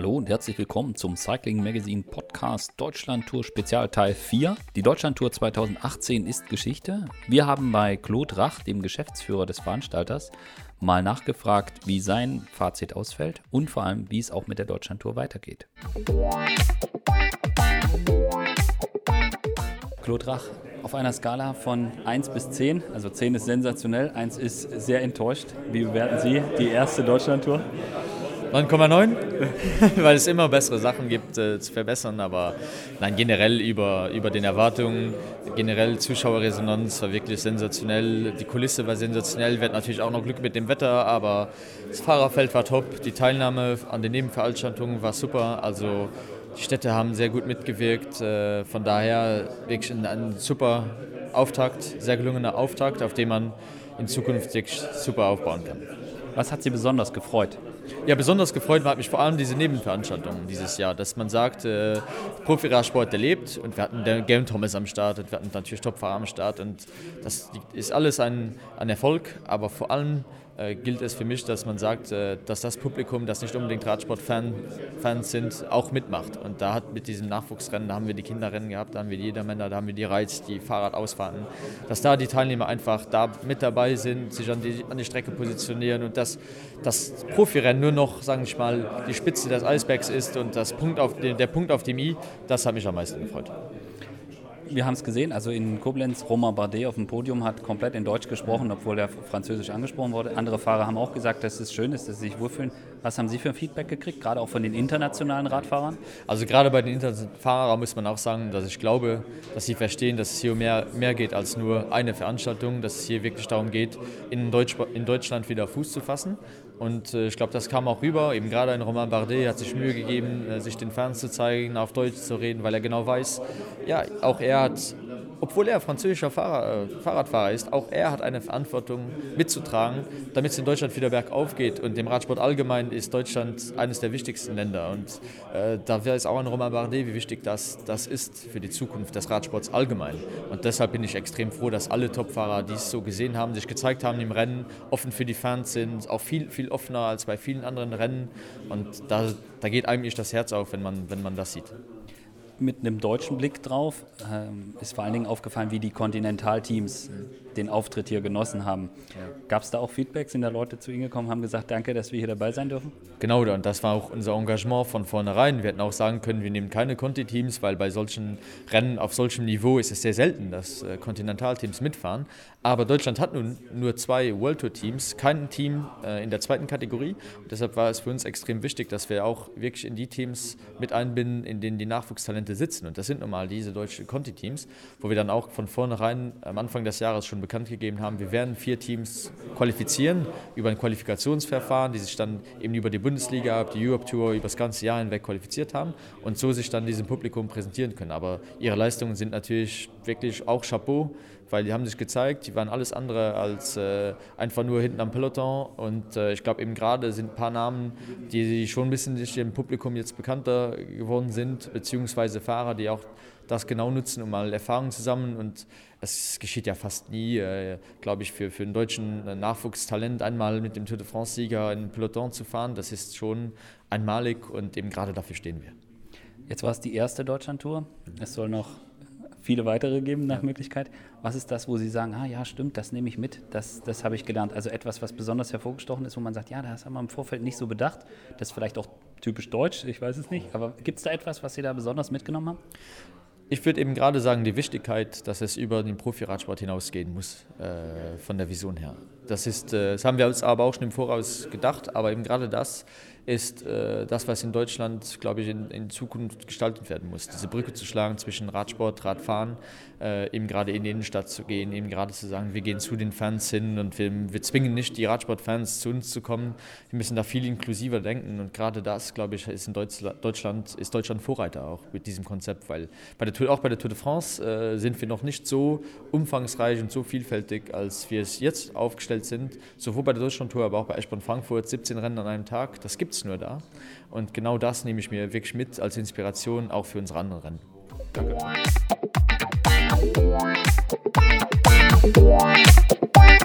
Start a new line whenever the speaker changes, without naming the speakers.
Hallo und herzlich willkommen zum Cycling Magazine Podcast Deutschland Tour Spezial Teil 4. Die Deutschland Tour 2018 ist Geschichte. Wir haben bei Claude Rach, dem Geschäftsführer des Veranstalters, mal nachgefragt, wie sein Fazit ausfällt und vor allem, wie es auch mit der Deutschland Tour weitergeht. Claude Rach, auf einer Skala von 1 bis 10, also 10 ist sensationell, 1 ist sehr enttäuscht. Wie bewerten Sie die erste Deutschland-Tour?
9,9, weil es immer bessere Sachen gibt äh, zu verbessern, aber nein, generell über, über den Erwartungen, generell Zuschauerresonanz war wirklich sensationell, die Kulisse war sensationell, wir hatten natürlich auch noch Glück mit dem Wetter, aber das Fahrerfeld war top, die Teilnahme an den Nebenveranstaltungen war super, also die Städte haben sehr gut mitgewirkt, äh, von daher wirklich ein, ein super Auftakt, sehr gelungener Auftakt, auf den man in Zukunft wirklich super aufbauen kann.
Was hat Sie besonders gefreut?
Ja, besonders gefreut hat mich vor allem diese Nebenveranstaltungen dieses Jahr, dass man sagt, äh, Profiradsport, der lebt und wir hatten den Game Thomas am Start und wir hatten natürlich Topfahrer am Start und das ist alles ein, ein Erfolg, aber vor allem äh, gilt es für mich, dass man sagt, äh, dass das Publikum, das nicht unbedingt Radsportfans sind, auch mitmacht. Und da hat mit diesem Nachwuchsrennen, da haben wir die Kinderrennen gehabt, da haben wir die Jedermänner, da haben wir die Reiz, die Fahrradausfahrten, dass da die Teilnehmer einfach da mit dabei sind, sich an die, an die Strecke positionieren und dass das Profirennen nur noch, sagen wir mal, die Spitze des Eisbergs ist und das Punkt auf, der Punkt auf dem I, das hat mich am meisten gefreut
wir haben es gesehen, also in Koblenz, Romain Bardet auf dem Podium hat komplett in Deutsch gesprochen, obwohl er französisch angesprochen wurde. Andere Fahrer haben auch gesagt, dass es schön ist, dass sie sich wohlfühlen. Was haben Sie für ein Feedback gekriegt, gerade auch von den internationalen Radfahrern?
Also gerade bei den internationalen Fahrern muss man auch sagen, dass ich glaube, dass sie verstehen, dass es hier mehr, mehr geht als nur eine Veranstaltung, dass es hier wirklich darum geht, in, Deutsch, in Deutschland wieder Fuß zu fassen. Und äh, ich glaube, das kam auch rüber. Eben gerade ein Romain Bardet hat sich Mühe gegeben, äh, sich den Fans zu zeigen, auf Deutsch zu reden, weil er genau weiß, ja, auch er hat obwohl er französischer Fahrer, äh, Fahrradfahrer ist, auch er hat eine Verantwortung mitzutragen, damit es in Deutschland wieder bergauf geht. Und dem Radsport allgemein ist Deutschland eines der wichtigsten Länder. Und äh, da es auch an Romain Bardet, wie wichtig das, das ist für die Zukunft des Radsports allgemein. Und deshalb bin ich extrem froh, dass alle Topfahrer dies so gesehen haben, sich gezeigt haben im Rennen, offen für die Fans sind, auch viel, viel offener als bei vielen anderen Rennen. Und da, da geht eigentlich das Herz auf, wenn man, wenn man das sieht
mit einem deutschen Blick drauf ähm, ist vor allen Dingen aufgefallen, wie die Kontinentalteams den Auftritt hier genossen haben. Gab es da auch Feedback? Sind da Leute zu Ihnen gekommen, haben gesagt, danke, dass wir hier dabei sein dürfen?
Genau, und das war auch unser Engagement von vornherein. Wir hätten auch sagen können, wir nehmen keine Conti-Teams, weil bei solchen Rennen auf solchem Niveau ist es sehr selten, dass äh, Kontinentalteams mitfahren. Aber Deutschland hat nun nur zwei World Tour Teams, kein Team äh, in der zweiten Kategorie. Und deshalb war es für uns extrem wichtig, dass wir auch wirklich in die Teams mit einbinden, in denen die Nachwuchstalente sitzen. Und das sind nun mal diese deutschen Conti-Teams, wo wir dann auch von vornherein am Anfang des Jahres schon bekannt gegeben haben, wir werden vier Teams qualifizieren über ein Qualifikationsverfahren, die sich dann eben über die Bundesliga, die Europe Tour über das ganze Jahr hinweg qualifiziert haben und so sich dann diesem Publikum präsentieren können. Aber ihre Leistungen sind natürlich wirklich auch Chapeau, weil die haben sich gezeigt, die waren alles andere als äh, einfach nur hinten am Peloton und äh, ich glaube eben gerade sind ein paar Namen, die schon ein bisschen dem Publikum jetzt bekannter geworden sind, beziehungsweise Fahrer, die auch das genau nutzen, um mal Erfahrungen zu sammeln. Und es geschieht ja fast nie, äh, glaube ich, für, für einen deutschen Nachwuchstalent einmal mit dem Tour de France-Sieger in Peloton zu fahren. Das ist schon einmalig und eben gerade dafür stehen wir.
Jetzt war es die erste Deutschland-Tour. Es soll noch viele weitere geben nach Möglichkeit. Was ist das, wo Sie sagen, ah ja, stimmt, das nehme ich mit, das, das habe ich gelernt. Also etwas, was besonders hervorgestochen ist, wo man sagt, ja, das haben wir im Vorfeld nicht so bedacht. Das ist vielleicht auch typisch deutsch, ich weiß es nicht. Aber gibt es da etwas, was Sie da besonders mitgenommen haben?
Ich würde eben gerade sagen, die Wichtigkeit, dass es über den Profiradsport hinausgehen muss, äh, von der Vision her. Das, ist, äh, das haben wir uns aber auch schon im Voraus gedacht, aber eben gerade das ist äh, das, was in Deutschland, glaube ich, in, in, Zukunft gestaltet werden muss. Diese Brücke zu schlagen zwischen Radsport, Radfahren, äh, eben gerade in die Innenstadt zu gehen, eben gerade zu sagen, wir gehen zu den Fans hin und wir, wir zwingen nicht die Radsportfans zu uns zu kommen. Wir müssen da viel inklusiver denken und gerade das, glaube ich, ist in Deutschland, ist Deutschland Vorreiter auch mit diesem Konzept, weil bei der Tour, auch bei der Tour de France äh, sind wir noch nicht so umfangreich und so vielfältig, als wir es jetzt aufgestellt sind, sowohl bei der Deutschland-Tour, aber auch bei Eschborn Frankfurt, 17 Rennen an einem Tag, das gibt es nur da. Und genau das nehme ich mir wirklich mit als Inspiration auch für unsere anderen Rennen. Danke. Bye.